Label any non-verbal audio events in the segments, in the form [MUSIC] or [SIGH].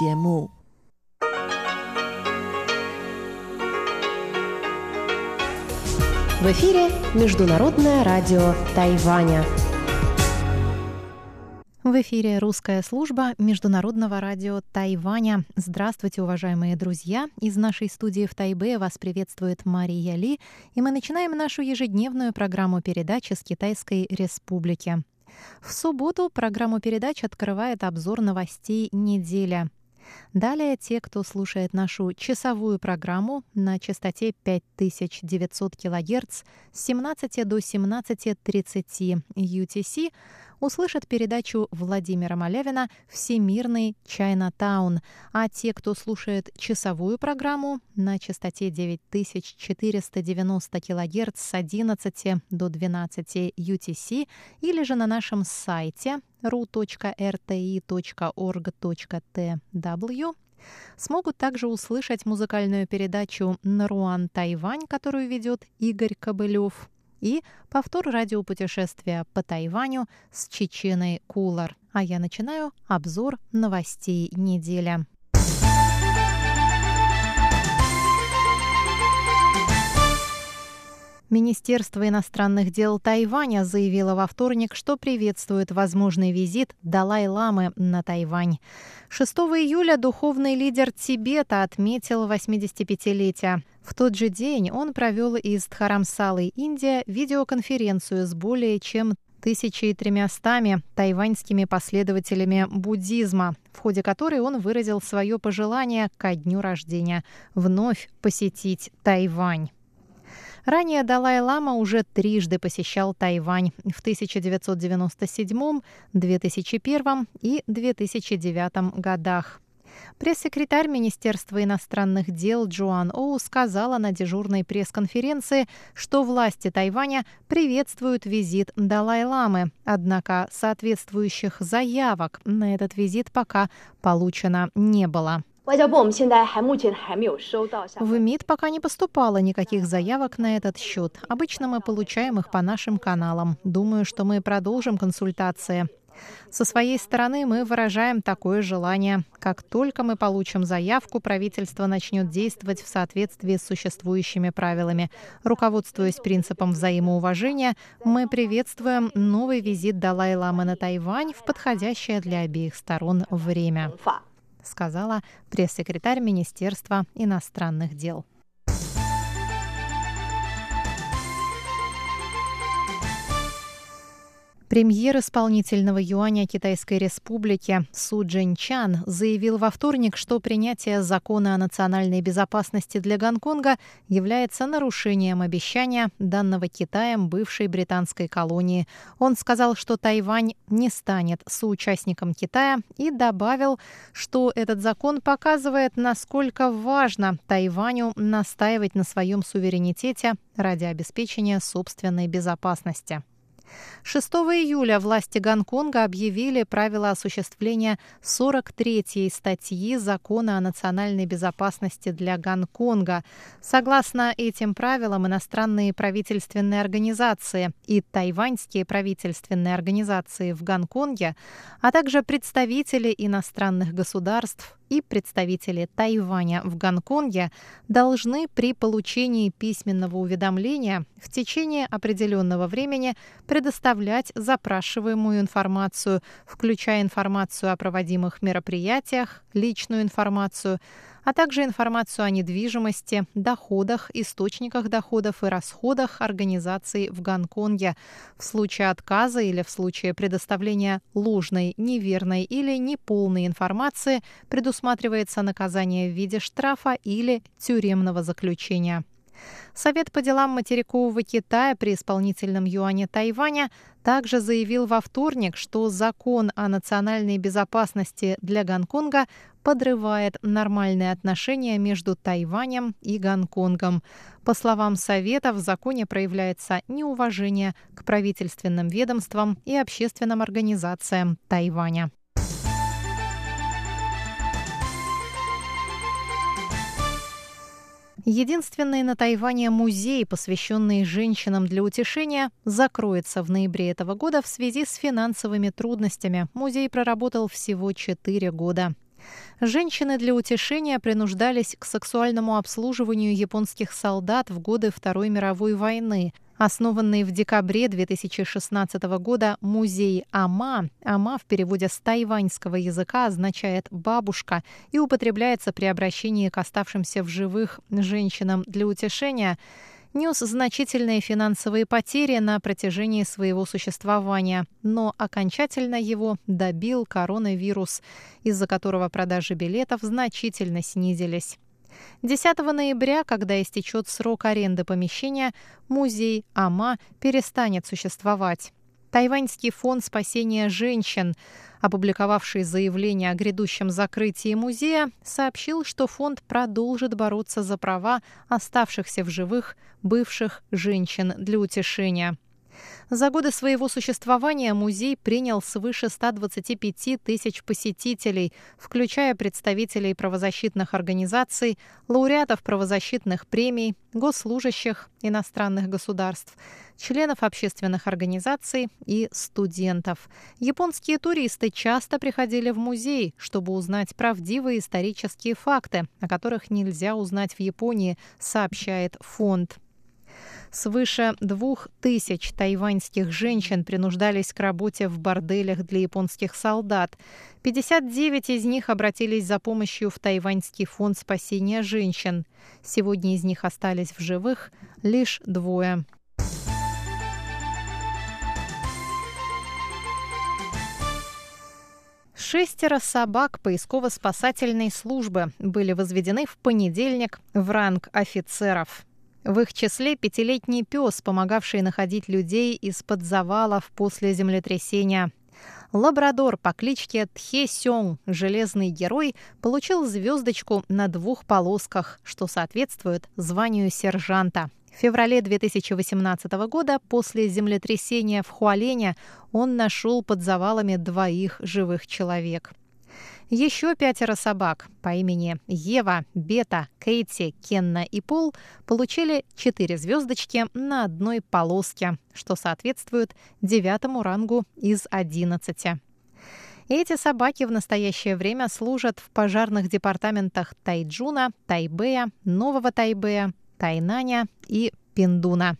节目。В эфире Международное радио Тайваня. В эфире русская служба Международного радио Тайваня. Здравствуйте, уважаемые друзья! Из нашей студии в Тайбе вас приветствует Мария Ли, и мы начинаем нашу ежедневную программу передачи с Китайской Республики. В субботу программу передач открывает обзор новостей недели. Далее те, кто слушает нашу часовую программу на частоте 5900 кГц с 17 до 17.30 UTC, услышат передачу Владимира Малявина «Всемирный Чайнатаун», а те, кто слушает часовую программу на частоте 9490 кГц с 11 до 12 UTC или же на нашем сайте ru.rti.org.tw смогут также услышать музыкальную передачу «Наруан Тайвань», которую ведет Игорь Кобылев, и повтор радиопутешествия по Тайваню с Чеченой Кулар. А я начинаю обзор новостей недели. Министерство иностранных дел Тайваня заявило во вторник, что приветствует возможный визит Далай-ламы на Тайвань. 6 июля духовный лидер Тибета отметил 85-летие. В тот же день он провел из Дхарамсалы, Индия, видеоконференцию с более чем 1300 тайваньскими последователями буддизма, в ходе которой он выразил свое пожелание ко дню рождения вновь посетить Тайвань. Ранее Далай-Лама уже трижды посещал Тайвань в 1997, 2001 и 2009 годах. Пресс-секретарь Министерства иностранных дел Джоан Оу сказала на дежурной пресс-конференции, что власти Тайваня приветствуют визит Далай-ламы, однако соответствующих заявок на этот визит пока получено не было. В МИД пока не поступало никаких заявок на этот счет. Обычно мы получаем их по нашим каналам. Думаю, что мы продолжим консультации. Со своей стороны мы выражаем такое желание. Как только мы получим заявку, правительство начнет действовать в соответствии с существующими правилами. Руководствуясь принципом взаимоуважения, мы приветствуем новый визит Далай-ламы на Тайвань в подходящее для обеих сторон время сказала пресс-секретарь Министерства иностранных дел. Премьер исполнительного юаня Китайской Республики Су Чан заявил во вторник, что принятие закона о национальной безопасности для Гонконга является нарушением обещания данного Китаем бывшей британской колонии. Он сказал, что Тайвань не станет соучастником Китая и добавил, что этот закон показывает, насколько важно Тайваню настаивать на своем суверенитете ради обеспечения собственной безопасности. 6 июля власти Гонконга объявили правила осуществления 43-й статьи Закона о национальной безопасности для Гонконга. Согласно этим правилам, иностранные правительственные организации и тайваньские правительственные организации в Гонконге, а также представители иностранных государств и представители Тайваня в Гонконге должны при получении письменного уведомления в течение определенного времени предоставлять запрашиваемую информацию, включая информацию о проводимых мероприятиях, личную информацию, а также информацию о недвижимости, доходах, источниках доходов и расходах организаций в Гонконге. В случае отказа или в случае предоставления ложной, неверной или неполной информации предусматривается наказание в виде штрафа или тюремного заключения. Совет по делам материкового Китая при исполнительном юане Тайваня также заявил во вторник, что закон о национальной безопасности для Гонконга подрывает нормальные отношения между Тайванем и Гонконгом. По словам Совета, в законе проявляется неуважение к правительственным ведомствам и общественным организациям Тайваня. Единственный на Тайване музей, посвященный женщинам для утешения, закроется в ноябре этого года в связи с финансовыми трудностями. Музей проработал всего четыре года. Женщины для утешения принуждались к сексуальному обслуживанию японских солдат в годы Второй мировой войны. Основанный в декабре 2016 года музей Ама, Ама в переводе с тайваньского языка означает «бабушка» и употребляется при обращении к оставшимся в живых женщинам для утешения – нес значительные финансовые потери на протяжении своего существования, но окончательно его добил коронавирус, из-за которого продажи билетов значительно снизились. 10 ноября, когда истечет срок аренды помещения, музей АМА перестанет существовать. Тайваньский фонд спасения женщин, опубликовавший заявление о грядущем закрытии музея, сообщил, что фонд продолжит бороться за права оставшихся в живых бывших женщин для утешения. За годы своего существования музей принял свыше 125 тысяч посетителей, включая представителей правозащитных организаций, лауреатов правозащитных премий, госслужащих иностранных государств, членов общественных организаций и студентов. Японские туристы часто приходили в музей, чтобы узнать правдивые исторические факты, о которых нельзя узнать в Японии, сообщает фонд. Свыше двух тысяч тайваньских женщин принуждались к работе в борделях для японских солдат. 59 из них обратились за помощью в Тайваньский фонд спасения женщин. Сегодня из них остались в живых лишь двое. Шестеро собак поисково-спасательной службы были возведены в понедельник в ранг офицеров. В их числе пятилетний пес, помогавший находить людей из-под завалов после землетрясения. Лабрадор по кличке Тхе Сёng, железный герой, получил звездочку на двух полосках, что соответствует званию сержанта. В феврале 2018 года после землетрясения в Хуалене он нашел под завалами двоих живых человек. Еще пятеро собак по имени Ева, Бета, Кейти, Кенна и Пол получили четыре звездочки на одной полоске, что соответствует девятому рангу из одиннадцати. Эти собаки в настоящее время служат в пожарных департаментах Тайджуна, Тайбэя, Нового Тайбэя, Тайнаня и Пиндуна.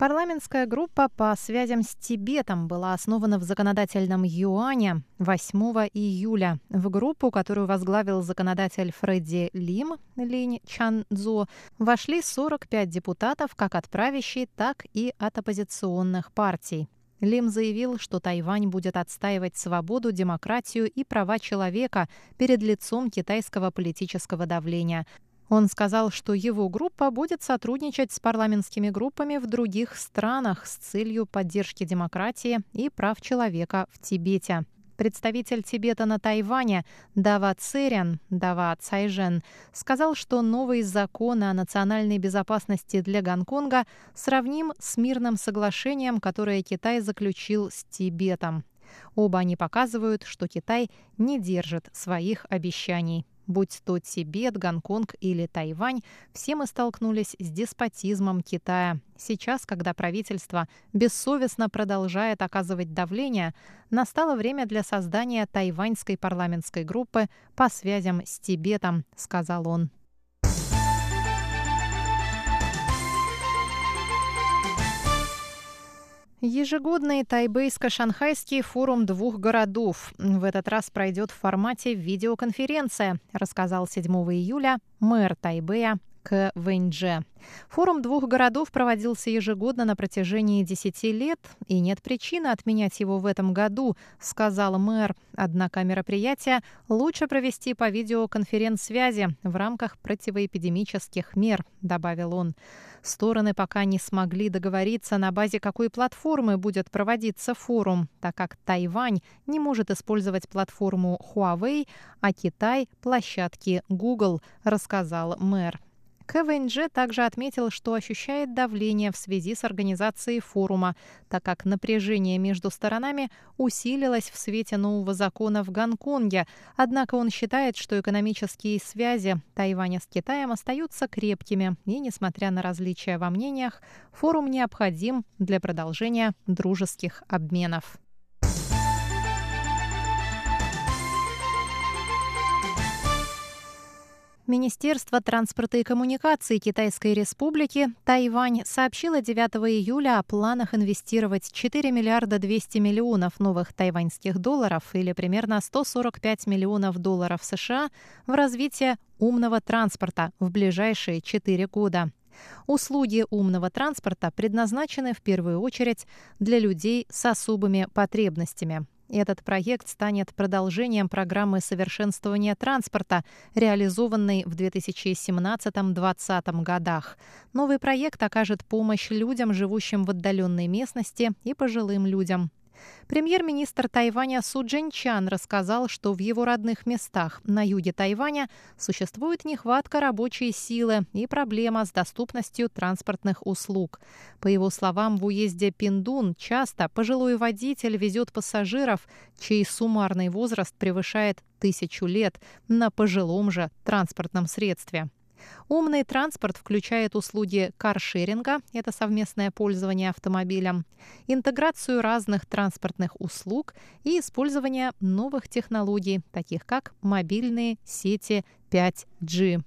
Парламентская группа по связям с Тибетом была основана в законодательном юане 8 июля. В группу, которую возглавил законодатель Фредди Лим Линь Чанзо, вошли 45 депутатов как от правящей, так и от оппозиционных партий. Лим заявил, что Тайвань будет отстаивать свободу, демократию и права человека перед лицом китайского политического давления. Он сказал, что его группа будет сотрудничать с парламентскими группами в других странах с целью поддержки демократии и прав человека в Тибете. Представитель Тибета на Тайване Дава Церян, Дава Цайжен, сказал, что новый закон о национальной безопасности для Гонконга сравним с мирным соглашением, которое Китай заключил с Тибетом. Оба они показывают, что Китай не держит своих обещаний. Будь то Тибет, Гонконг или Тайвань, все мы столкнулись с деспотизмом Китая. Сейчас, когда правительство бессовестно продолжает оказывать давление, настало время для создания тайваньской парламентской группы по связям с Тибетом, сказал он. Ежегодный тайбейско-шанхайский форум двух городов. В этот раз пройдет в формате видеоконференция, рассказал 7 июля мэр Тайбэя к Вэньдже. Форум двух городов проводился ежегодно на протяжении 10 лет, и нет причины отменять его в этом году, сказал мэр. Однако мероприятие лучше провести по видеоконференц-связи в рамках противоэпидемических мер, добавил он. Стороны пока не смогли договориться, на базе какой платформы будет проводиться форум, так как Тайвань не может использовать платформу Huawei, а Китай – площадки Google, рассказал мэр. КВНЖ также отметил, что ощущает давление в связи с организацией форума, так как напряжение между сторонами усилилось в свете нового закона в Гонконге. Однако он считает, что экономические связи Тайваня с Китаем остаются крепкими, и, несмотря на различия во мнениях, форум необходим для продолжения дружеских обменов. Министерство транспорта и коммуникаций Китайской Республики Тайвань сообщило 9 июля о планах инвестировать 4 миллиарда 200 миллионов новых тайваньских долларов или примерно 145 миллионов долларов США в развитие умного транспорта в ближайшие 4 года. Услуги умного транспорта предназначены в первую очередь для людей с особыми потребностями. Этот проект станет продолжением программы совершенствования транспорта, реализованной в 2017-2020 годах. Новый проект окажет помощь людям, живущим в отдаленной местности, и пожилым людям. Премьер-министр Тайваня Су Чан рассказал, что в его родных местах на юге Тайваня существует нехватка рабочей силы и проблема с доступностью транспортных услуг. По его словам, в уезде Пиндун часто пожилой водитель везет пассажиров, чей суммарный возраст превышает тысячу лет, на пожилом же транспортном средстве. Умный транспорт включает услуги каршеринга – это совместное пользование автомобилем, интеграцию разных транспортных услуг и использование новых технологий, таких как мобильные сети 5G.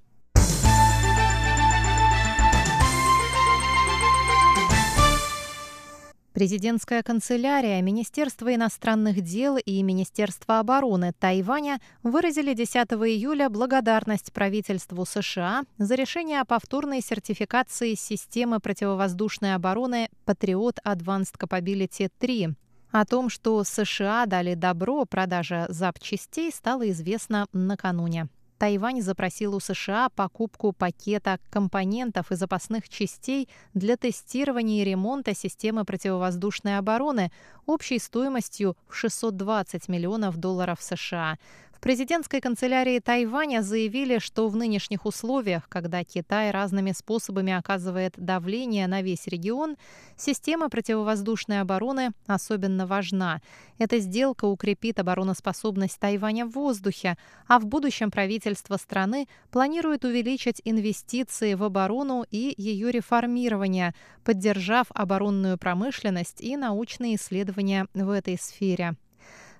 Президентская канцелярия, Министерство иностранных дел и Министерство обороны Тайваня выразили 10 июля благодарность правительству США за решение о повторной сертификации системы противовоздушной обороны Patriot Advanced Capability 3. О том, что США дали добро продаже запчастей, стало известно накануне. Тайвань запросил у США покупку пакета компонентов и запасных частей для тестирования и ремонта системы противовоздушной обороны общей стоимостью в 620 миллионов долларов США президентской канцелярии Тайваня заявили, что в нынешних условиях, когда Китай разными способами оказывает давление на весь регион, система противовоздушной обороны особенно важна. Эта сделка укрепит обороноспособность Тайваня в воздухе, а в будущем правительство страны планирует увеличить инвестиции в оборону и ее реформирование, поддержав оборонную промышленность и научные исследования в этой сфере.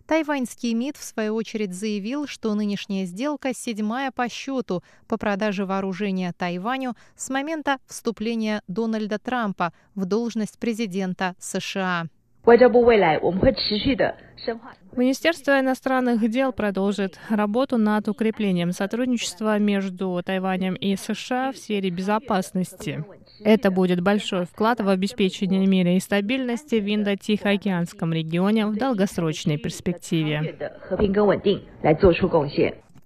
Тайваньский МИД, в свою очередь, заявил, что нынешняя сделка седьмая по счету по продаже вооружения Тайваню с момента вступления Дональда Трампа в должность президента США. Министерство иностранных дел продолжит работу над укреплением сотрудничества между Тайванем и США в сфере безопасности. Это будет большой вклад в обеспечение мира и стабильности в Индо-Тихоокеанском регионе в долгосрочной перспективе.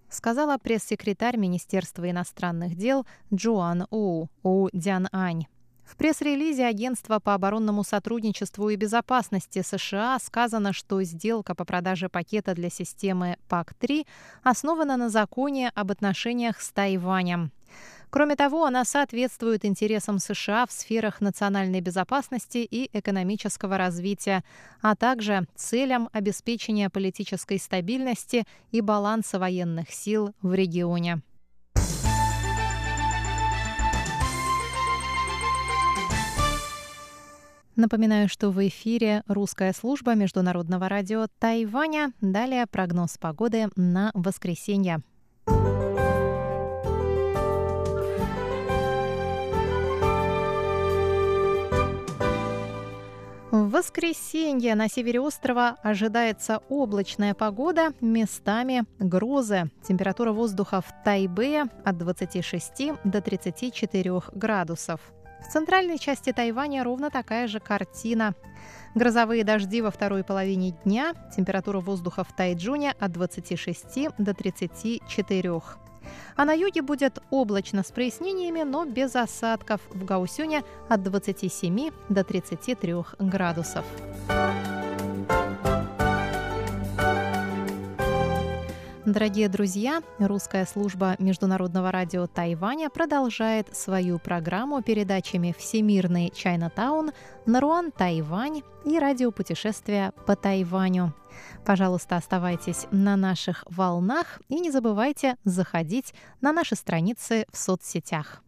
Сказала пресс-секретарь Министерства иностранных дел Джоан У, У Дян Ань. В пресс-релизе Агентства по оборонному сотрудничеству и безопасности США сказано, что сделка по продаже пакета для системы ПАК-3 основана на законе об отношениях с Тайванем. Кроме того, она соответствует интересам США в сферах национальной безопасности и экономического развития, а также целям обеспечения политической стабильности и баланса военных сил в регионе. Напоминаю, что в эфире русская служба международного радио Тайваня. Далее прогноз погоды на воскресенье. В воскресенье на севере острова ожидается облачная погода, местами грозы. Температура воздуха в Тайбе от 26 до 34 градусов. В центральной части Тайваня ровно такая же картина. Грозовые дожди во второй половине дня, температура воздуха в Тайджуне от 26 до 34. А на юге будет облачно с прояснениями, но без осадков. В Гаусюне от 27 до 33 градусов. Дорогие друзья, русская служба Международного радио Тайваня продолжает свою программу передачами «Всемирный Чайнатаун», «Наруан Тайвань» и радиопутешествия по Тайваню. Пожалуйста, оставайтесь на наших волнах и не забывайте заходить на наши страницы в соцсетях.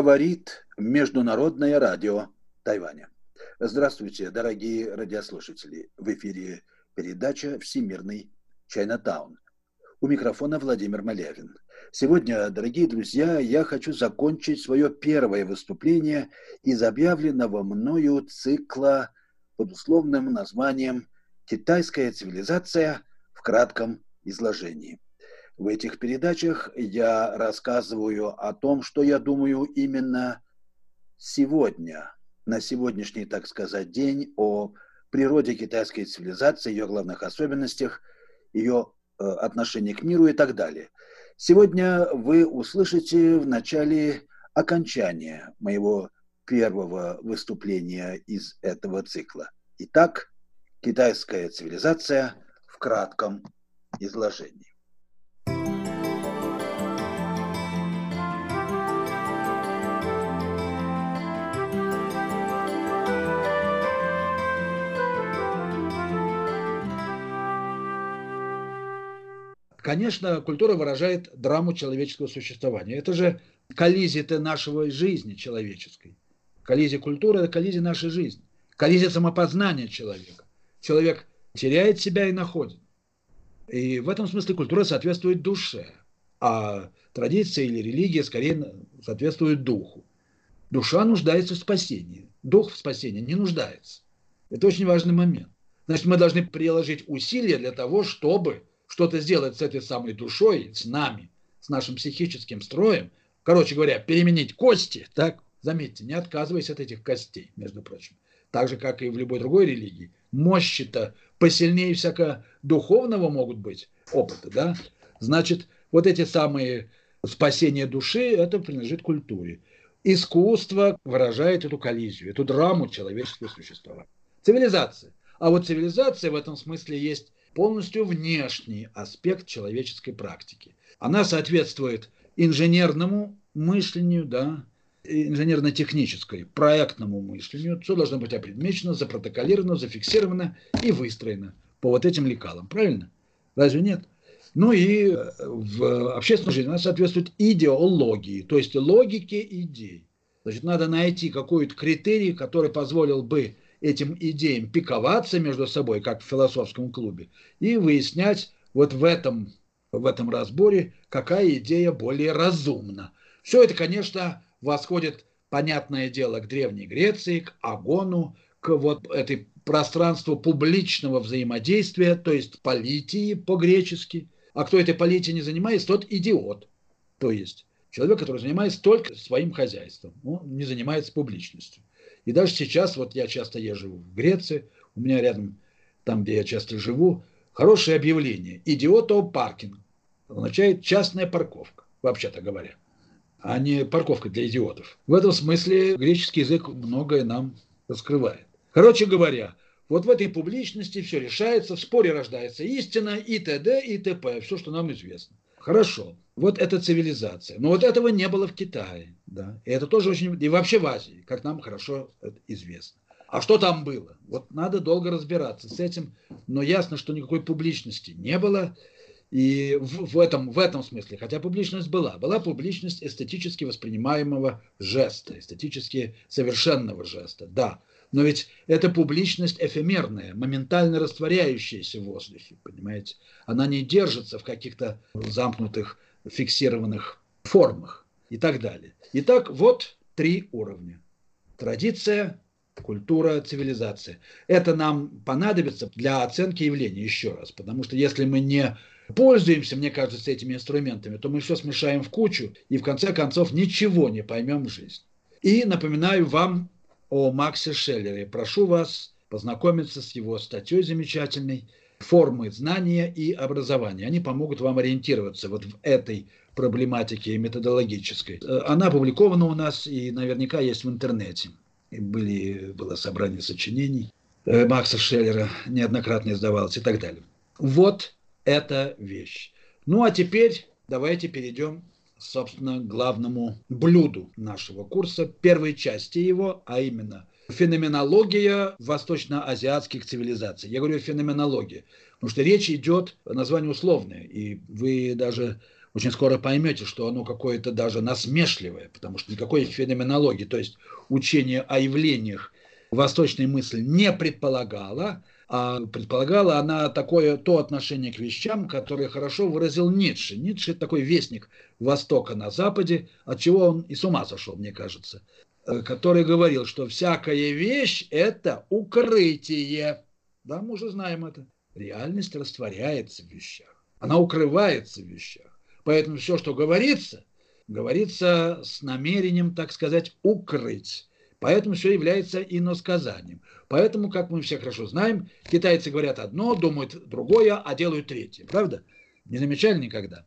Говорит Международное радио Тайваня. Здравствуйте, дорогие радиослушатели. В эфире передача «Всемирный Чайнатаун». У микрофона Владимир Малявин. Сегодня, дорогие друзья, я хочу закончить свое первое выступление из объявленного мною цикла под условным названием «Китайская цивилизация в кратком изложении». В этих передачах я рассказываю о том, что я думаю именно сегодня, на сегодняшний, так сказать, день, о природе китайской цивилизации, ее главных особенностях, ее э, отношении к миру и так далее. Сегодня вы услышите в начале окончания моего первого выступления из этого цикла. Итак, китайская цивилизация в кратком изложении. Конечно, культура выражает драму человеческого существования. Это же коллизия нашего жизни человеческой. Коллизия культуры – это коллизия нашей жизни. Коллизия самопознания человека. Человек теряет себя и находит. И в этом смысле культура соответствует душе, а традиция или религия скорее соответствует духу. Душа нуждается в спасении, дух в спасении не нуждается. Это очень важный момент. Значит, мы должны приложить усилия для того, чтобы что-то сделать с этой самой душой, с нами, с нашим психическим строем, короче говоря, переменить кости, так, заметьте, не отказываясь от этих костей, между прочим, так же, как и в любой другой религии, мощи-то посильнее всякого духовного могут быть опыта, да, значит, вот эти самые спасения души, это принадлежит культуре. Искусство выражает эту коллизию, эту драму человеческого существования. Цивилизация. А вот цивилизация в этом смысле есть полностью внешний аспект человеческой практики. Она соответствует инженерному мышлению, да, инженерно-технической, проектному мышлению. Все должно быть опредмечено, запротоколировано, зафиксировано и выстроено по вот этим лекалам. Правильно? Разве нет? Ну и э, в общественной жизни она соответствует идеологии, то есть логике идей. Значит, надо найти какой-то критерий, который позволил бы этим идеям пиковаться между собой, как в философском клубе, и выяснять вот в этом, в этом разборе, какая идея более разумна. Все это, конечно, восходит, понятное дело, к Древней Греции, к Агону, к вот этой пространству публичного взаимодействия, то есть политии по-гречески. А кто этой политией не занимается, тот идиот. То есть человек, который занимается только своим хозяйством, он не занимается публичностью. И даже сейчас, вот я часто езжу в Греции, у меня рядом, там, где я часто живу, хорошее объявление. Идиото паркинг. Означает частная парковка, вообще-то говоря, а не парковка для идиотов. В этом смысле греческий язык многое нам раскрывает. Короче говоря, вот в этой публичности все решается, в споре рождается истина и т.д. и т.п. Все, что нам известно. Хорошо. Вот это цивилизация. Но вот этого не было в Китае. Да? И это тоже очень... И вообще в Азии, как нам хорошо известно. А что там было? Вот надо долго разбираться с этим. Но ясно, что никакой публичности не было. И в, в, этом, в этом смысле, хотя публичность была, была публичность эстетически воспринимаемого жеста, эстетически совершенного жеста, да. Но ведь эта публичность эфемерная, моментально растворяющаяся в воздухе, понимаете? Она не держится в каких-то замкнутых, фиксированных формах и так далее. Итак, вот три уровня. Традиция, культура, цивилизация. Это нам понадобится для оценки явления еще раз, потому что если мы не пользуемся, мне кажется, этими инструментами, то мы все смешаем в кучу и в конце концов ничего не поймем в жизни. И напоминаю вам о Максе Шеллере. Прошу вас познакомиться с его статьей замечательной «Формы знания и образования». Они помогут вам ориентироваться вот в этой проблематике методологической. Она опубликована у нас и наверняка есть в интернете. Были, было собрание сочинений э, Макса Шеллера, неоднократно издавалось и так далее. Вот эта вещь. Ну а теперь давайте перейдем собственно, главному блюду нашего курса, первой части его, а именно феноменология восточноазиатских цивилизаций. Я говорю феноменология, потому что речь идет, название условное, и вы даже очень скоро поймете, что оно какое-то даже насмешливое, потому что никакой феноменологии, то есть учение о явлениях восточной мысли не предполагало, а предполагала она такое то отношение к вещам, которое хорошо выразил Ницше. Ницше – такой вестник Востока на Западе, от чего он и с ума сошел, мне кажется, э, который говорил, что всякая вещь – это укрытие. Да, мы уже знаем это. Реальность растворяется в вещах. Она укрывается в вещах. Поэтому все, что говорится, говорится с намерением, так сказать, укрыть. Поэтому все является иносказанием. Поэтому, как мы все хорошо знаем, китайцы говорят одно, думают другое, а делают третье. Правда? Не замечали никогда?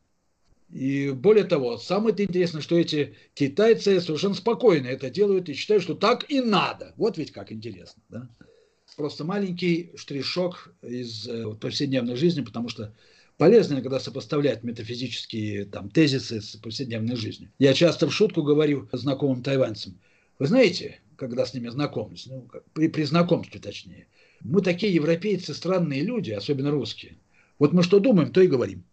И более того, самое интересное, что эти китайцы совершенно спокойно это делают и считают, что так и надо. Вот ведь как интересно. Да? Просто маленький штришок из э, повседневной жизни, потому что полезно иногда сопоставлять метафизические там, тезисы с повседневной жизнью. Я часто в шутку говорю знакомым тайваньцам, вы знаете, когда с ними знакомлюсь, ну, при, при знакомстве точнее. Мы такие европейцы, странные люди, особенно русские. Вот мы что думаем, то и говорим.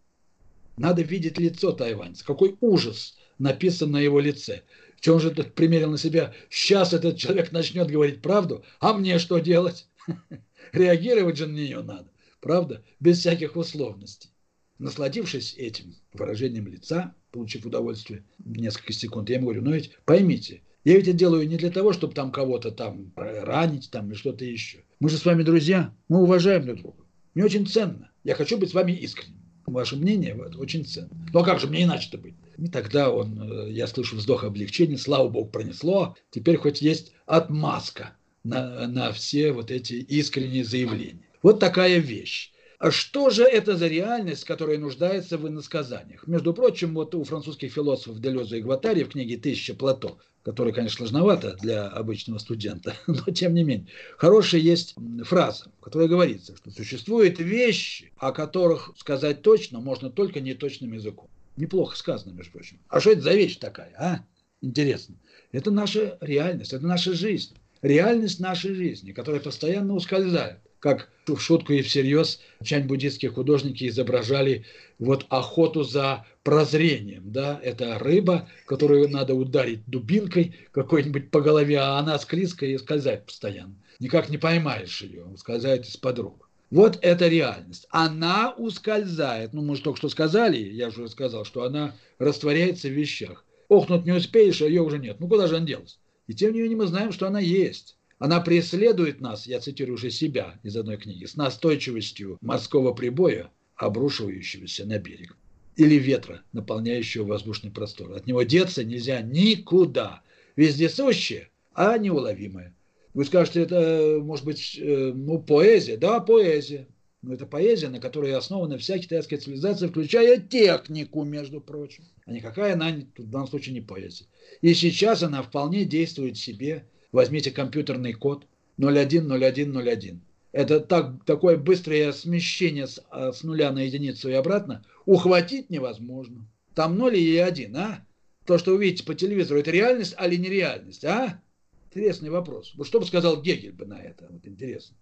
Надо видеть лицо тайваньца. Какой ужас написан на его лице. Что он же тут примерил на себя? Сейчас этот человек начнет говорить правду, а мне что делать? [LAUGHS] Реагировать же на нее надо. Правда? Без всяких условностей. Насладившись этим выражением лица, получив удовольствие несколько секунд, я ему говорю, ну ведь поймите, я ведь это делаю не для того, чтобы там кого-то там ранить там или что-то еще. Мы же с вами друзья, мы уважаем друг друга. Мне очень ценно. Я хочу быть с вами искренним. Ваше мнение вот, очень ценно. Ну а как же мне иначе-то быть? И тогда он, э, я слышу вздох облегчения, слава богу, пронесло. Теперь хоть есть отмазка на, на все вот эти искренние заявления. Вот такая вещь. Что же это за реальность, которая нуждается в иносказаниях? Между прочим, вот у французских философов Делеза и Гватари в книге «Тысяча Плато», которая, конечно, сложновато для обычного студента, [LAUGHS] но тем не менее, хорошая есть фраза, в которой говорится, что существуют вещи, о которых сказать точно можно только неточным языком. Неплохо сказано, между прочим. А что это за вещь такая, а? Интересно. Это наша реальность, это наша жизнь. Реальность нашей жизни, которая постоянно ускользает как в шутку и всерьез чань-буддистские художники изображали вот охоту за прозрением. Да? Это рыба, которую надо ударить дубинкой какой-нибудь по голове, а она склизкая и скользает постоянно. Никак не поймаешь ее, скользает из-под рук. Вот это реальность. Она ускользает. Ну, мы же только что сказали, я уже сказал, что она растворяется в вещах. Охнуть не успеешь, а ее уже нет. Ну, куда же она делась? И тем не менее мы знаем, что она есть. Она преследует нас, я цитирую уже себя из одной книги, с настойчивостью морского прибоя, обрушивающегося на берег, или ветра, наполняющего воздушный простор. От него деться нельзя никуда. Вездесущее, а неуловимое. Вы скажете, это может быть э, ну, поэзия. Да, поэзия. Но это поэзия, на которой основана вся китайская цивилизация, включая технику, между прочим. А никакая она в данном случае не поэзия. И сейчас она вполне действует себе Возьмите компьютерный код 010101. Это так, такое быстрое смещение с, а, с нуля на единицу и обратно ухватить невозможно. Там 0 и 1, а? То, что вы видите по телевизору, это реальность, а ли нереальность, а? Интересный вопрос. Вот что бы сказал Гегель бы на это? Вот интересно.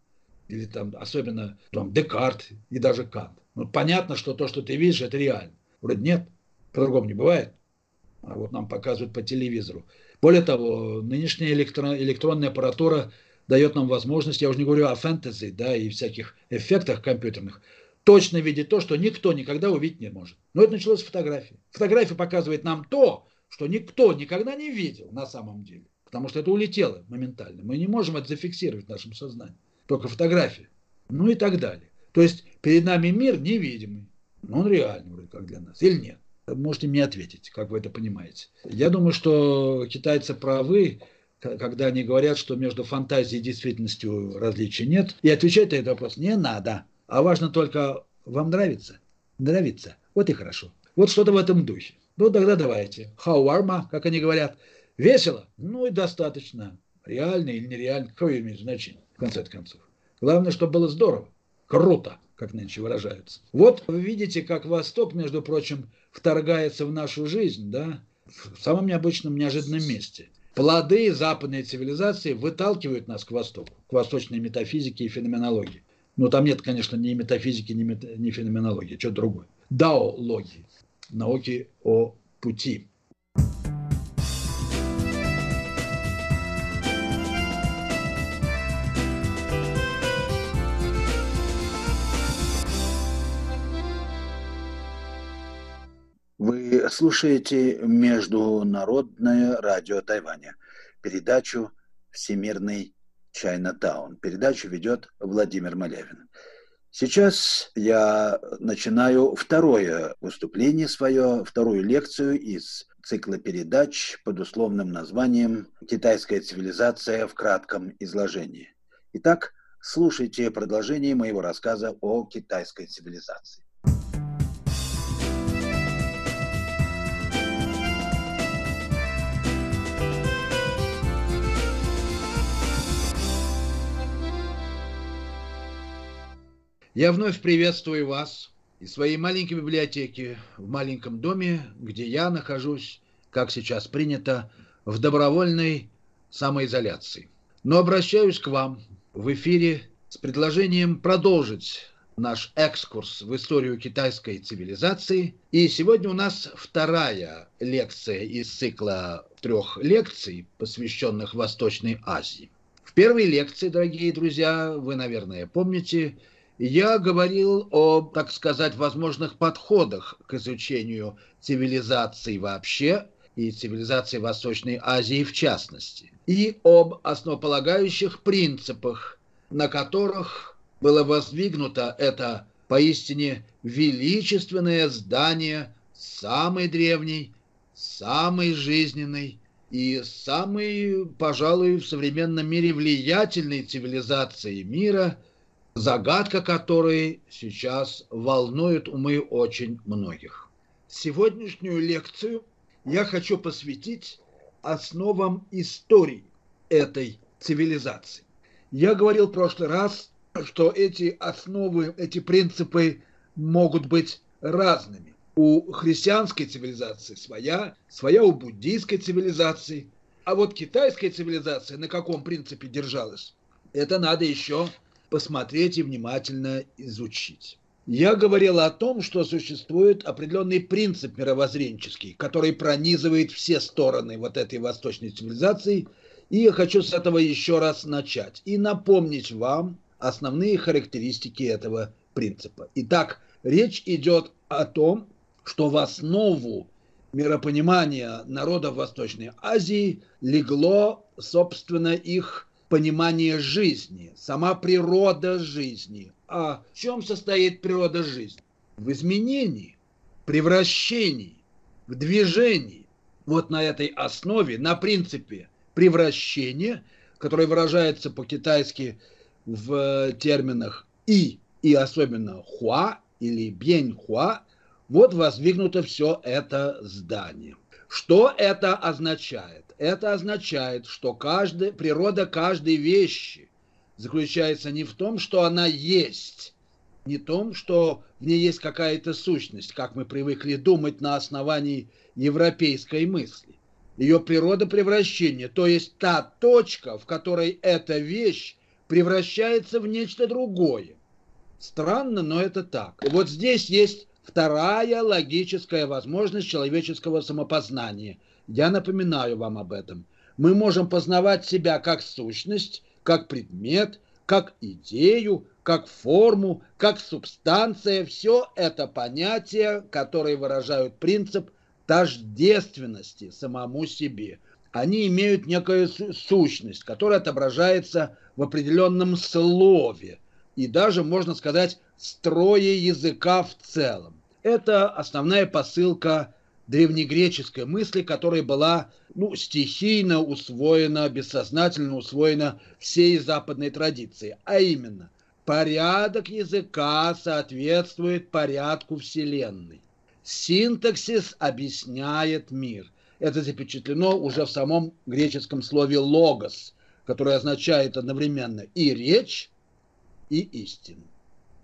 Или там, особенно там, Декарт и даже Кант. Ну, понятно, что то, что ты видишь, это реально. Вроде нет, по-другому не бывает. А вот нам показывают по телевизору. Более того, нынешняя электрон, электронная аппаратура дает нам возможность, я уже не говорю о фэнтези да, и всяких эффектах компьютерных, точно видеть то, что никто никогда увидеть не может. Но это началось с фотографии. Фотография показывает нам то, что никто никогда не видел на самом деле. потому что это улетело моментально. Мы не можем это зафиксировать в нашем сознании, только фотографии. Ну и так далее. То есть перед нами мир невидимый, но он реальный вроде как для нас, или нет? Можете мне ответить, как вы это понимаете. Я думаю, что китайцы правы, когда они говорят, что между фантазией и действительностью различий нет. И отвечать на этот вопрос не надо. А важно только, вам нравится? Нравится. Вот и хорошо. Вот что-то в этом духе. Ну, тогда давайте. Хауарма, как они говорят. Весело? Ну и достаточно. Реально или нереально, какое имеет значение, в конце концов. Главное, чтобы было здорово. Круто, как нынче выражаются. Вот вы видите, как Восток, между прочим, вторгается в нашу жизнь, да, в самом необычном, неожиданном месте. Плоды западной цивилизации выталкивают нас к Востоку, к восточной метафизике и феноменологии. Но там нет, конечно, ни метафизики, ни, мета, ни феноменологии, что-то другое. Даологии, науки о пути. Вы слушаете Международное радио Тайваня, передачу «Всемирный Чайна-таун». Передачу ведет Владимир Малявин. Сейчас я начинаю второе выступление свое, вторую лекцию из цикла передач под условным названием «Китайская цивилизация в кратком изложении». Итак, слушайте продолжение моего рассказа о китайской цивилизации. Я вновь приветствую вас из своей маленькой библиотеки в маленьком доме, где я нахожусь, как сейчас принято, в добровольной самоизоляции. Но обращаюсь к вам в эфире с предложением продолжить наш экскурс в историю китайской цивилизации. И сегодня у нас вторая лекция из цикла трех лекций, посвященных Восточной Азии. В первой лекции, дорогие друзья, вы, наверное, помните, я говорил о, так сказать, возможных подходах к изучению цивилизации вообще и цивилизации Восточной Азии в частности, и об основополагающих принципах, на которых было воздвигнуто это поистине величественное здание самой древней, самой жизненной и самой, пожалуй, в современном мире влиятельной цивилизации мира – загадка которой сейчас волнует умы очень многих. Сегодняшнюю лекцию я хочу посвятить основам истории этой цивилизации. Я говорил в прошлый раз, что эти основы, эти принципы могут быть разными. У христианской цивилизации своя, своя у буддийской цивилизации. А вот китайская цивилизация на каком принципе держалась, это надо еще посмотреть и внимательно изучить. Я говорил о том, что существует определенный принцип мировоззренческий, который пронизывает все стороны вот этой восточной цивилизации, и я хочу с этого еще раз начать и напомнить вам основные характеристики этого принципа. Итак, речь идет о том, что в основу миропонимания народов Восточной Азии легло, собственно, их понимание жизни, сама природа жизни. А в чем состоит природа жизни? В изменении, превращении, в движении. Вот на этой основе, на принципе превращения, которое выражается по-китайски в терминах «и» и особенно «хуа» или «бьень-хуа», вот воздвигнуто все это здание. Что это означает? Это означает, что каждый, природа каждой вещи заключается не в том, что она есть, не в том, что в ней есть какая-то сущность, как мы привыкли думать на основании европейской мысли. Ее природа превращения, то есть та точка, в которой эта вещь превращается в нечто другое. Странно, но это так. Вот здесь есть вторая логическая возможность человеческого самопознания – я напоминаю вам об этом. Мы можем познавать себя как сущность, как предмет, как идею, как форму, как субстанция. Все это понятия, которые выражают принцип тождественности самому себе. они имеют некую сущность, которая отображается в определенном слове и даже, можно сказать, строе языка в целом. Это основная посылка древнегреческой мысли, которая была ну, стихийно усвоена, бессознательно усвоена всей западной традиции, а именно порядок языка соответствует порядку Вселенной. Синтаксис объясняет мир. Это запечатлено уже в самом греческом слове «логос», которое означает одновременно и речь, и истину.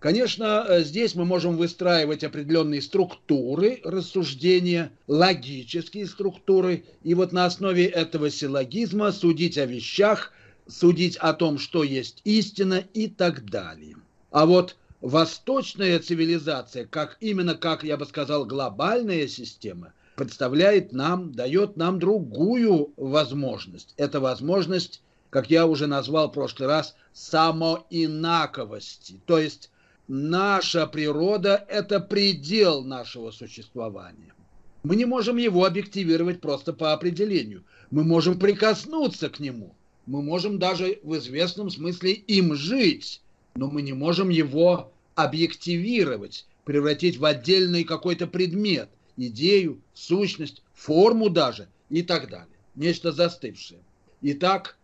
Конечно, э, здесь мы можем выстраивать определенные структуры рассуждения, логические структуры, и вот на основе этого силлогизма судить о вещах, судить о том, что есть истина и так далее. А вот восточная цивилизация, как именно, как я бы сказал, глобальная система, представляет нам, дает нам другую возможность. Это возможность, как я уже назвал в прошлый раз, самоинаковости, то есть Наша природа – это предел нашего существования. Мы не можем его объективировать просто по определению. Мы можем прикоснуться к нему. Мы можем даже в известном смысле им жить, но мы не можем его объективировать, превратить в отдельный какой-то предмет, идею, сущность, форму даже и так далее. Нечто застывшее. Итак,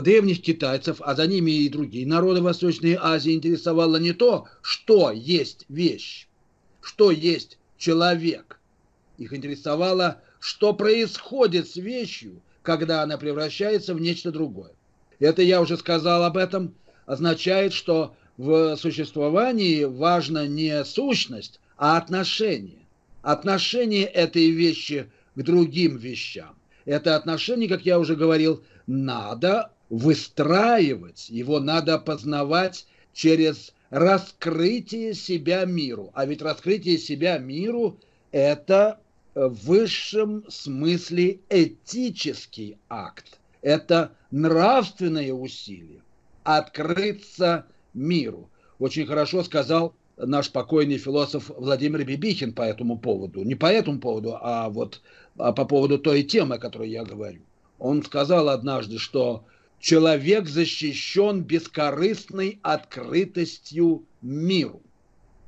древних китайцев, а за ними и другие народы Восточной Азии интересовало не то, что есть вещь, что есть человек. Их интересовало, что происходит с вещью, когда она превращается в нечто другое. Это я уже сказал об этом, означает, что в существовании важна не сущность, а отношение. Отношение этой вещи к другим вещам. Это отношение, как я уже говорил, надо выстраивать, его надо познавать через раскрытие себя миру. А ведь раскрытие себя миру – это в высшем смысле этический акт. Это нравственное усилие – открыться миру. Очень хорошо сказал наш покойный философ Владимир Бибихин по этому поводу. Не по этому поводу, а вот а по поводу той темы, о которой я говорю. Он сказал однажды, что человек защищен бескорыстной открытостью миру.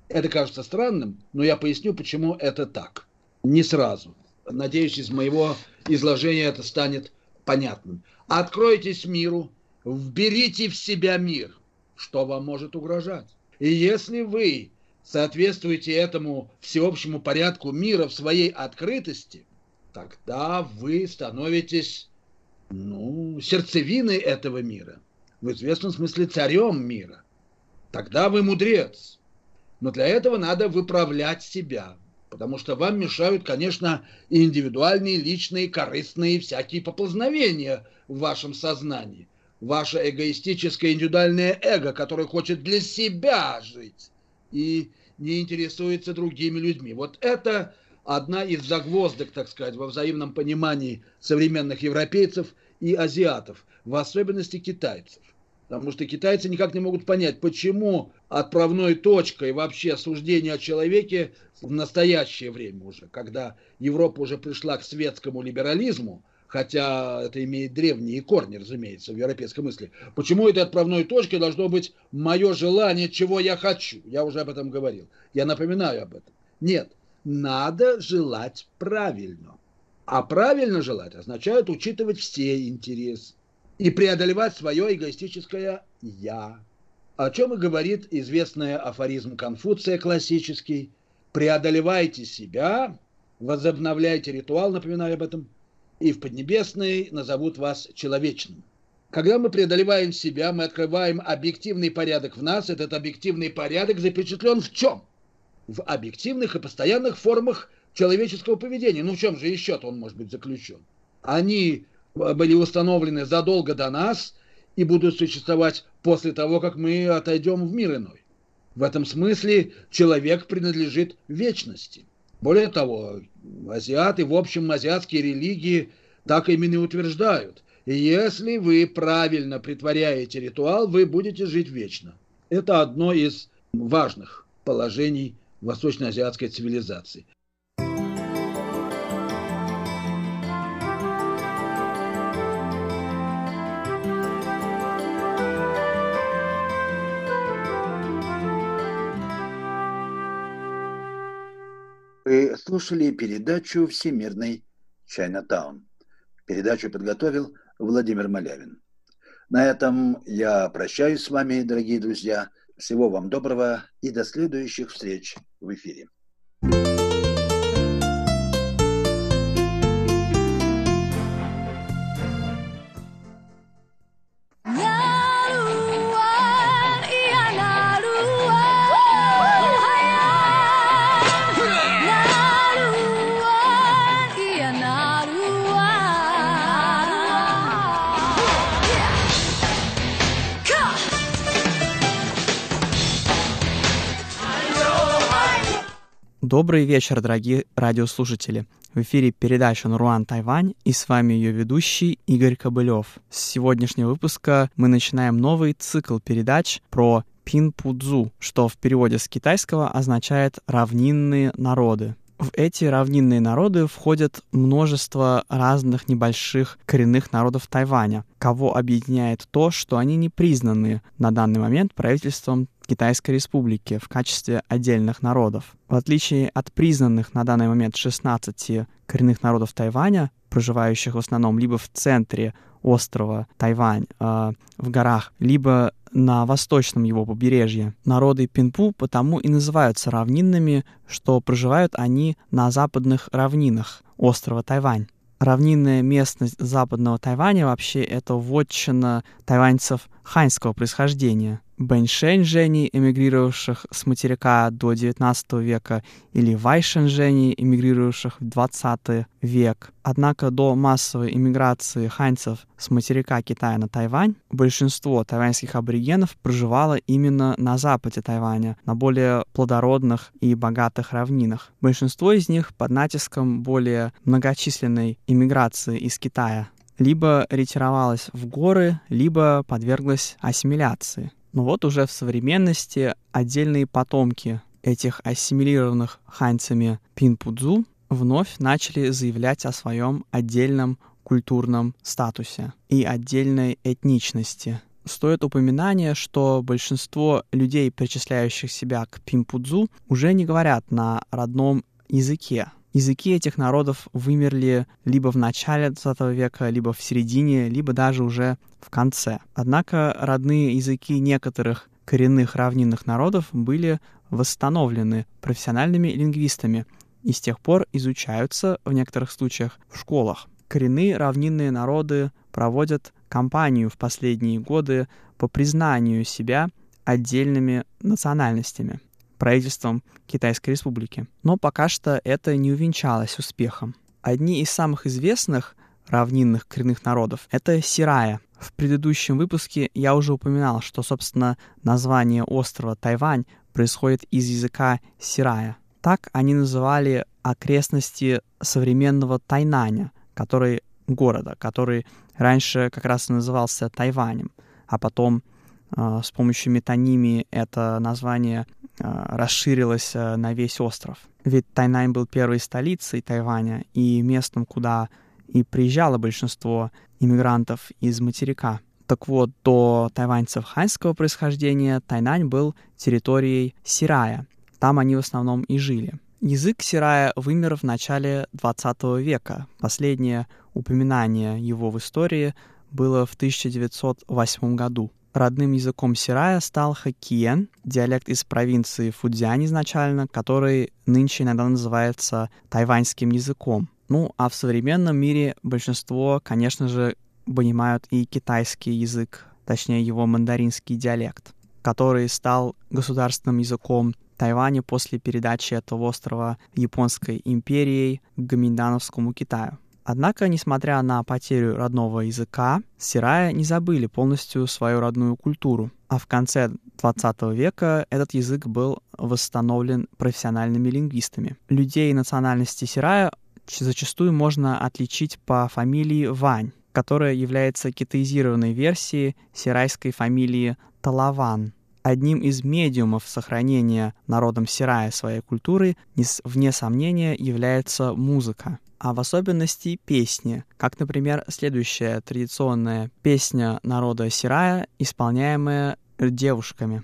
Это кажется странным, но я поясню, почему это так. Не сразу. Надеюсь, из моего изложения это станет понятным. Откройтесь миру, вберите в себя мир, что вам может угрожать. И если вы соответствуете этому всеобщему порядку мира в своей открытости, тогда вы становитесь ну, сердцевиной этого мира, в известном смысле царем мира. Тогда вы мудрец. Но для этого надо выправлять себя, потому что вам мешают, конечно, индивидуальные, личные, корыстные всякие поползновения в вашем сознании. Ваше эгоистическое индивидуальное эго, которое хочет для себя жить и не интересуется другими людьми. Вот это одна из загвоздок, так сказать, во взаимном понимании современных европейцев и азиатов, в особенности китайцев. Потому что китайцы никак не могут понять, почему отправной точкой вообще суждения о человеке в настоящее время уже, когда Европа уже пришла к светскому либерализму, хотя это имеет древние корни, разумеется, в европейской мысли. Почему этой отправной точкой должно быть мое желание, чего я хочу? Я уже об этом говорил. Я напоминаю об этом. Нет, надо желать правильно. А правильно желать означает учитывать все интересы и преодолевать свое эгоистическое «я». О чем и говорит известный афоризм Конфуция классический «Преодолевайте себя, возобновляйте ритуал», напоминаю об этом, и в Поднебесной назовут вас человечным. Когда мы преодолеваем себя, мы открываем объективный порядок в нас. Этот объективный порядок запечатлен в чем? В объективных и постоянных формах человеческого поведения. Ну в чем же еще-то он может быть заключен? Они были установлены задолго до нас и будут существовать после того, как мы отойдем в мир иной. В этом смысле человек принадлежит вечности. Более того, азиаты, в общем, азиатские религии так именно и утверждают. Если вы правильно притворяете ритуал, вы будете жить вечно. Это одно из важных положений восточноазиатской цивилизации. Вы слушали передачу «Всемирный Чайнатаун». Передачу подготовил Владимир Малявин. На этом я прощаюсь с вами, дорогие друзья. Всего вам доброго и до следующих встреч в эфире. Добрый вечер, дорогие радиослушатели. В эфире передача «Наруан Тайвань» и с вами ее ведущий Игорь Кобылев. С сегодняшнего выпуска мы начинаем новый цикл передач про Пинпудзу, что в переводе с китайского означает «равнинные народы». В эти равнинные народы входят множество разных небольших коренных народов Тайваня, кого объединяет то, что они не признаны на данный момент правительством Китайской Республики в качестве отдельных народов. В отличие от признанных на данный момент 16 коренных народов Тайваня, проживающих в основном либо в центре острова Тайвань, э, в горах, либо на восточном его побережье. Народы Пинпу потому и называются равнинными, что проживают они на западных равнинах острова Тайвань. Равнинная местность западного Тайваня вообще это вотчина тайваньцев ханьского происхождения – бэньшэньжэней, эмигрировавших с материка до XIX века, или вайшэньжэней, эмигрировавших в XX век. Однако до массовой эмиграции ханьцев с материка Китая на Тайвань большинство тайваньских аборигенов проживало именно на западе Тайваня, на более плодородных и богатых равнинах. Большинство из них под натиском более многочисленной иммиграции из Китая либо ретировалась в горы, либо подверглась ассимиляции. Но вот уже в современности отдельные потомки этих ассимилированных ханьцами пинпудзу вновь начали заявлять о своем отдельном культурном статусе и отдельной этничности. Стоит упоминание, что большинство людей, причисляющих себя к пимпудзу, уже не говорят на родном языке, Языки этих народов вымерли либо в начале 20 века, либо в середине, либо даже уже в конце. Однако родные языки некоторых коренных равнинных народов были восстановлены профессиональными лингвистами и с тех пор изучаются в некоторых случаях в школах. Коренные равнинные народы проводят кампанию в последние годы по признанию себя отдельными национальностями правительством Китайской Республики. Но пока что это не увенчалось успехом. Одни из самых известных равнинных коренных народов — это Сирая. В предыдущем выпуске я уже упоминал, что, собственно, название острова Тайвань происходит из языка Сирая. Так они называли окрестности современного Тайнаня, который города, который раньше как раз назывался Тайванем, а потом э, с помощью метонимии это название расширилась э, на весь остров. Ведь Тайнань был первой столицей Тайваня и местом, куда и приезжало большинство иммигрантов из материка. Так вот, до тайваньцев ханьского происхождения Тайнань был территорией Сирая. Там они в основном и жили. Язык Сирая вымер в начале 20 века. Последнее упоминание его в истории было в 1908 году. Родным языком Сирая стал хоккиен, диалект из провинции Фудзянь изначально, который нынче иногда называется тайваньским языком. Ну, а в современном мире большинство, конечно же, понимают и китайский язык, точнее его мандаринский диалект, который стал государственным языком Тайваня после передачи этого острова Японской империей к Гаминдановскому Китаю. Однако, несмотря на потерю родного языка, сирая не забыли полностью свою родную культуру, а в конце XX века этот язык был восстановлен профессиональными лингвистами. Людей национальности сирая зачастую можно отличить по фамилии Вань, которая является китаизированной версией сирайской фамилии Талаван. Одним из медиумов сохранения народом Сирая своей культуры, вне сомнения, является музыка а в особенности песни, как, например, следующая традиционная песня народа Сирая, исполняемая девушками.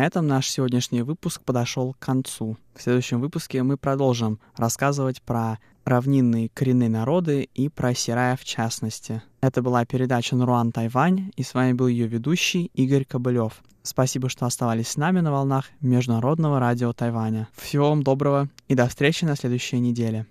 На этом наш сегодняшний выпуск подошел к концу. В следующем выпуске мы продолжим рассказывать про равнинные коренные народы и про Сирая в частности. Это была передача «Наруан Тайвань», и с вами был ее ведущий Игорь Кобылев. Спасибо, что оставались с нами на волнах Международного радио Тайваня. Всего вам доброго и до встречи на следующей неделе.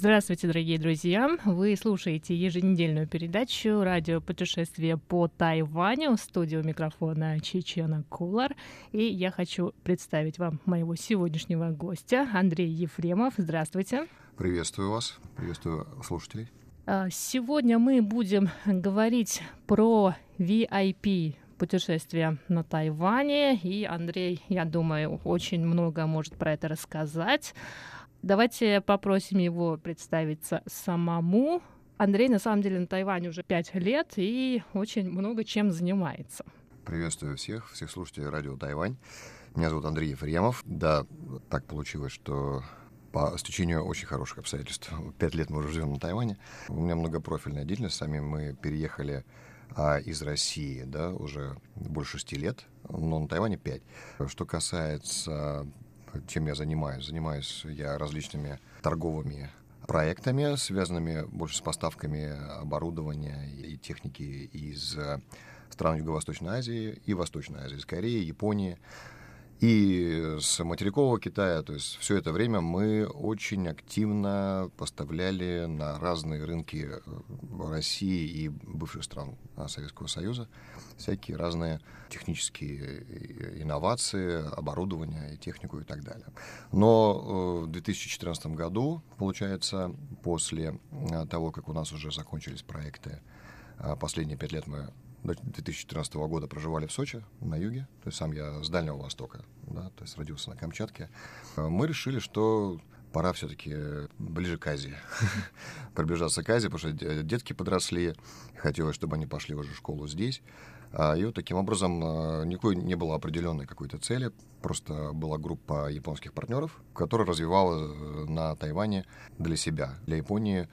Здравствуйте, дорогие друзья! Вы слушаете еженедельную передачу «Радио путешествие по Тайваню» в студию микрофона Чечена Кулар. И я хочу представить вам моего сегодняшнего гостя Андрей Ефремов. Здравствуйте! Приветствую вас, приветствую слушателей. А, сегодня мы будем говорить про VIP путешествие на Тайване, и Андрей, я думаю, очень много может про это рассказать. Давайте попросим его представиться самому. Андрей, на самом деле, на Тайване уже пять лет и очень много чем занимается. Приветствую всех, всех слушателей радио Тайвань. Меня зовут Андрей Ефремов. Да, так получилось, что по стечению очень хороших обстоятельств. [LAUGHS] Пять лет мы уже живем на Тайване. У меня многопрофильная деятельность. Сами мы переехали а из России, да, уже больше шести лет, но на Тайване пять. Что касается чем я занимаюсь. Занимаюсь я различными торговыми проектами, связанными больше с поставками оборудования и техники из стран Юго-Восточной Азии и Восточной Азии, из Кореи, Японии, и с материкового Китая, то есть все это время мы очень активно поставляли на разные рынки э, России и бывших стран а, Советского Союза всякие разные технические э, инновации, оборудование, технику и так далее. Но э, в 2014 году, получается, после того, как у нас уже закончились проекты, а, последние пять лет мы до 2014 года проживали в Сочи, на юге, то есть сам я с Дальнего Востока, да, то есть родился на Камчатке, а мы решили, что пора все-таки ближе к Азии, [LAUGHS] приближаться к Азии, потому что детки подросли, хотелось, чтобы они пошли уже в школу здесь, а, и вот таким образом а, никакой не было определенной какой-то цели, просто была группа японских партнеров, которая развивала э, на Тайване для себя, для Японии. Э,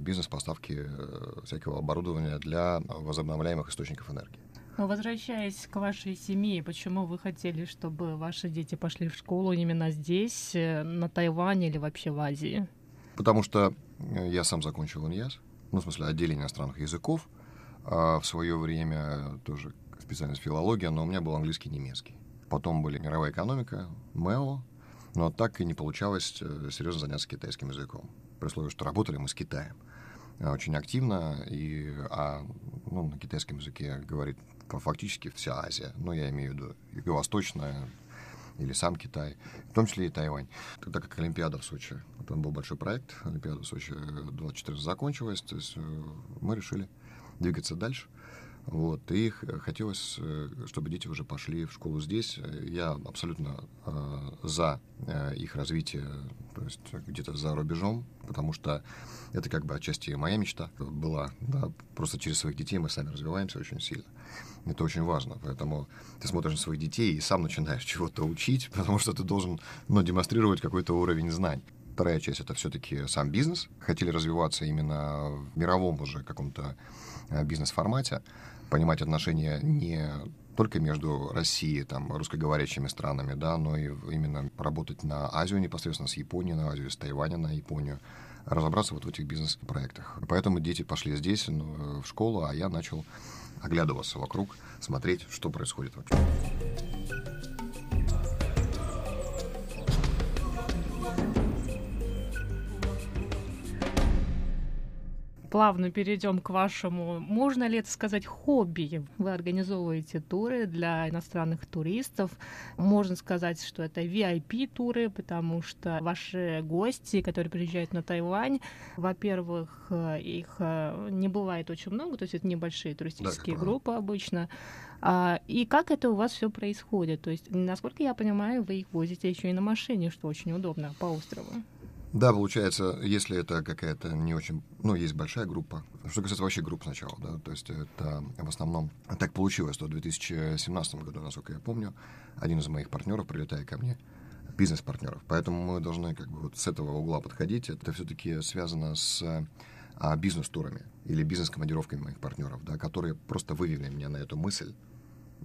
бизнес поставки э, всякого оборудования для возобновляемых источников энергии. Но возвращаясь к вашей семье, почему вы хотели, чтобы ваши дети пошли в школу именно здесь, э, на Тайване или вообще в Азии? Потому что я сам закончил ИНЯС, ну, в смысле, отделение иностранных языков. А в свое время тоже специальность филология, но у меня был английский и немецкий. Потом были мировая экономика, МЭО, но так и не получалось серьезно заняться китайским языком при условии, что работали мы с Китаем э, очень активно, и, а ну, на китайском языке говорит фактически вся Азия, но я имею в виду юго-восточная, или сам Китай, в том числе и Тайвань. Тогда как Олимпиада в Сочи, это был большой проект, Олимпиада в Сочи 24 закончилась, то есть э, мы решили двигаться дальше. Вот, и хотелось, э, чтобы дети уже пошли в школу здесь. Я абсолютно э, за э, их развитие, то есть где-то за рубежом, потому что это как бы отчасти моя мечта была. Да, просто через своих детей мы сами развиваемся очень сильно. Это очень важно. Поэтому ты смотришь на своих детей и сам начинаешь [LAUGHS] чего-то учить, потому что ты должен ну, демонстрировать какой-то уровень знаний. Вторая часть — это все-таки сам бизнес. Хотели развиваться именно в мировом уже каком-то бизнес-формате понимать отношения не только между Россией, там, русскоговорящими странами, да, но и именно работать на Азию непосредственно, с Японией на Азию, с Тайваня на Японию, разобраться вот в этих бизнес-проектах. Поэтому дети пошли здесь, ну, в школу, а я начал оглядываться вокруг, смотреть, что происходит вообще. Плавно перейдем к вашему, можно ли это сказать, хобби. Вы организовываете туры для иностранных туристов. Можно сказать, что это VIP-туры, потому что ваши гости, которые приезжают на Тайвань, во-первых, э, их э, не бывает очень много, то есть это небольшие туристические да, группы обычно. А, и как это у вас все происходит? То есть, насколько я понимаю, вы их возите еще и на машине, что очень удобно по острову. Да, получается, если это какая-то не очень... Ну, есть большая группа. Что касается вообще групп сначала, да, то есть это в основном... Так получилось, что в 2017 году, насколько я помню, один из моих партнеров, прилетая ко мне, бизнес-партнеров. Поэтому мы должны как бы вот с этого угла подходить. Это все-таки связано с а, бизнес-турами или бизнес-командировками моих партнеров, да, которые просто вывели меня на эту мысль,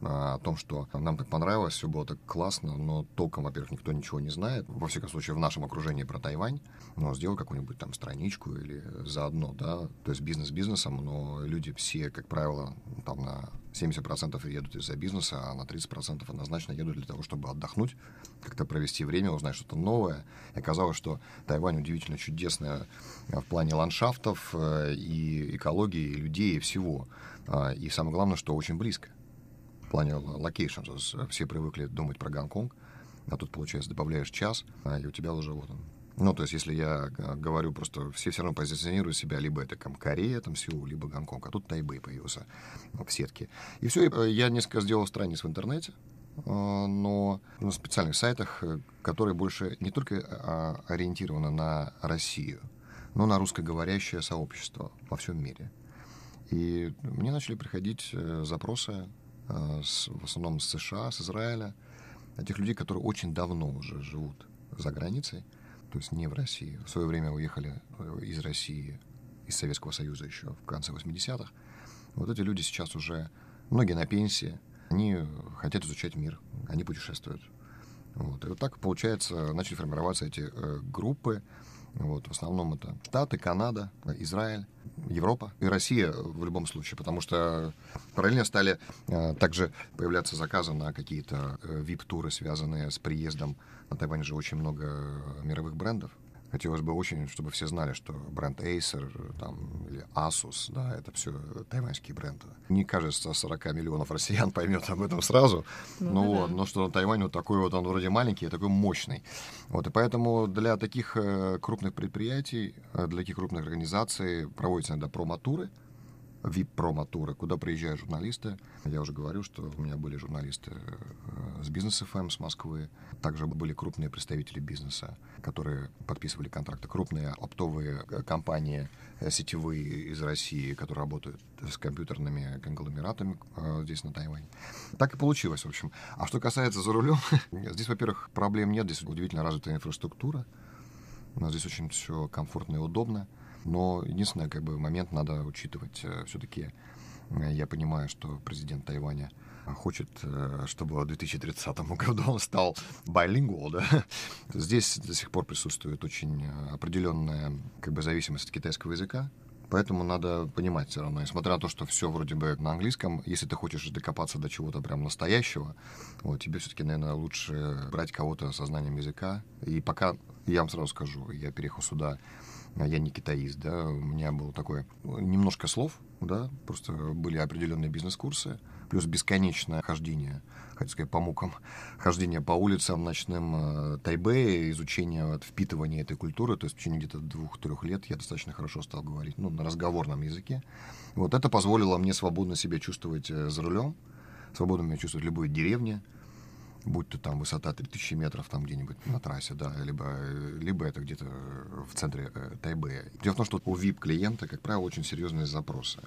о том, что нам так понравилось, все было так классно, но толком, во-первых, никто ничего не знает. Во всяком случае, в нашем окружении про Тайвань. Но сделал какую-нибудь там страничку или заодно, да, то есть бизнес бизнесом, но люди все, как правило, там на 70% едут из-за бизнеса, а на 30% однозначно едут для того, чтобы отдохнуть, как-то провести время, узнать что-то новое. И оказалось, что Тайвань удивительно чудесная в плане ландшафтов э, и экологии, и людей, и всего. А, и самое главное, что очень близко плане location. Все привыкли думать про Гонконг, а тут, получается, добавляешь час, а, и у тебя уже вот он. Ну, то есть, если я говорю просто, все все равно позиционируют себя, либо это там, Корея, там, Сеул, либо Гонконг, а тут Тайбэй появился в сетке. И все, э, я несколько сделал страниц в интернете, э, но на специальных сайтах, э, которые больше не только ориентированы на Россию, но на русскоговорящее сообщество во всем мире. И мне начали приходить запросы Э, в основном с США, с Израиля, тех людей, которые очень давно уже живут за границей, то есть не в России. В свое время уехали э, из России, из Советского Союза еще в конце 80-х, Вот эти люди сейчас уже, многие на пенсии, они хотят изучать мир, они путешествуют. Вот. И вот так, получается, начали формироваться эти э, группы. Вот. В основном это Штаты, Канада, Израиль, Европа и Россия в любом случае, потому что параллельно стали э, также появляться заказы на какие-то э, VIP-туры, связанные с приездом. На Тайване же очень много мировых брендов. Хотелось бы очень, чтобы все знали, что бренд Acer там, или Asus, да, это все тайваньские бренды. Не кажется, 40 миллионов россиян [LAUGHS] поймет об этом сразу, ну, но, да. но что Тайвань вот такой вот, он вроде маленький, а такой мощный. Вот, и поэтому для таких э, крупных предприятий, э, для таких крупных организаций проводятся иногда промо-туры, VIP-промо-туры, куда приезжают журналисты. Я уже говорю, что у меня были журналисты э, с бизнес ФМ с Москвы. Также были крупные представители бизнеса, которые подписывали контракты. Крупные оптовые э, компании э, сетевые из России, которые работают с компьютерными конгломератами здесь, на Тайване. Так и получилось, в общем. А что касается за рулем, [LAUGHS] здесь, во-первых, проблем нет. Здесь удивительно развитая инфраструктура. Нас здесь очень все комфортно и удобно. Но единственный как бы, момент надо учитывать. Э, Все-таки э, я понимаю, что президент Тайваня хочет, э, чтобы в 2030 году он стал билингвал, да. [LAUGHS] Здесь до сих пор присутствует очень определенная как бы, зависимость от китайского языка. Поэтому надо понимать все равно, несмотря на то, что все вроде бы на английском, если ты хочешь докопаться до чего-то прям настоящего, вот, тебе все-таки, наверное, лучше брать кого-то со знанием языка. И пока, я вам сразу скажу, я переехал сюда я не китаист, да, у меня было такое немножко слов, да, просто были определенные бизнес-курсы, плюс бесконечное хождение, хочу сказать, по мукам, хождение по улицам ночным э, Тайбэя, изучение, вот, впитывание этой культуры, то есть в течение где-то двух-трех лет я достаточно хорошо стал говорить, ну, на разговорном языке. Вот это позволило мне свободно себя чувствовать э, за рулем, свободно меня чувствовать в любой деревне, будь то там высота 3000 метров там где-нибудь на трассе, да, либо, либо это где-то в центре э, Тайбэя. Дело в том, что у VIP-клиента, как правило, очень серьезные запросы.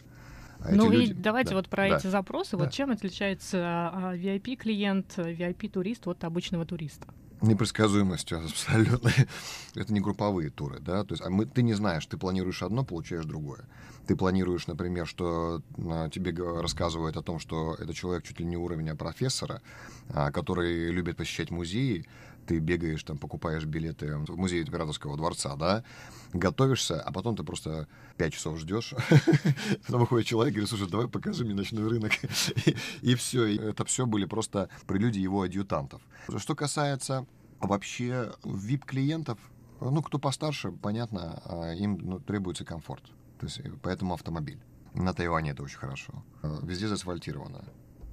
А ну и люди... давайте да, вот про да, эти запросы. Да. Вот чем отличается а, VIP-клиент, VIP-турист от обычного туриста? Непредсказуемостью абсолютно. [LAUGHS] это не групповые туры, да, то есть а мы, ты не знаешь, ты планируешь одно, получаешь другое. Ты планируешь, например, что а, тебе рассказывают о том, что это человек чуть ли не уровня профессора, а, который любит посещать музеи, ты бегаешь, там, покупаешь билеты в музей императорского дворца, да, готовишься, а потом ты просто пять часов ждешь, [LAUGHS] потом выходит человек и говорит, слушай, давай покажи мне ночной рынок. [LAUGHS] и, все. это все были просто прелюдии его адъютантов. Что касается вообще VIP-клиентов, ну, кто постарше, понятно, а, им ну, требуется комфорт. То есть, поэтому автомобиль. На Тайване это очень хорошо. Везде заасфальтировано.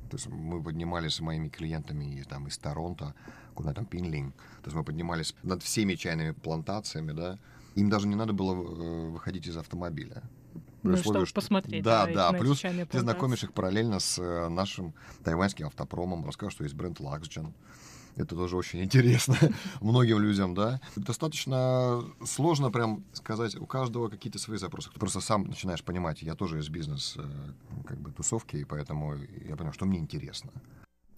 То есть мы поднимались с моими клиентами там, из Торонто, куда там Пинлинг. То есть мы поднимались над всеми чайными плантациями, да. Им даже не надо было э, выходить из автомобиля. Ну, условии, чтобы посмотреть. Да, да. Плюс ты знакомишь их параллельно с э, нашим тайваньским автопромом, рассказываешь, что есть бренд Luxgen. Это тоже очень [LAUGHS] интересно [LAUGHS] многим людям, да. Достаточно сложно прям сказать, у каждого какие-то свои запросы. Ты просто сам начинаешь понимать, я тоже из бизнес э, как бы тусовки, и поэтому я понял, что мне интересно.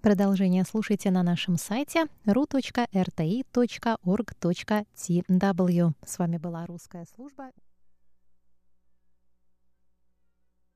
Продолжение слушайте на нашем сайте ru.rti.org.tw. С вами была русская служба.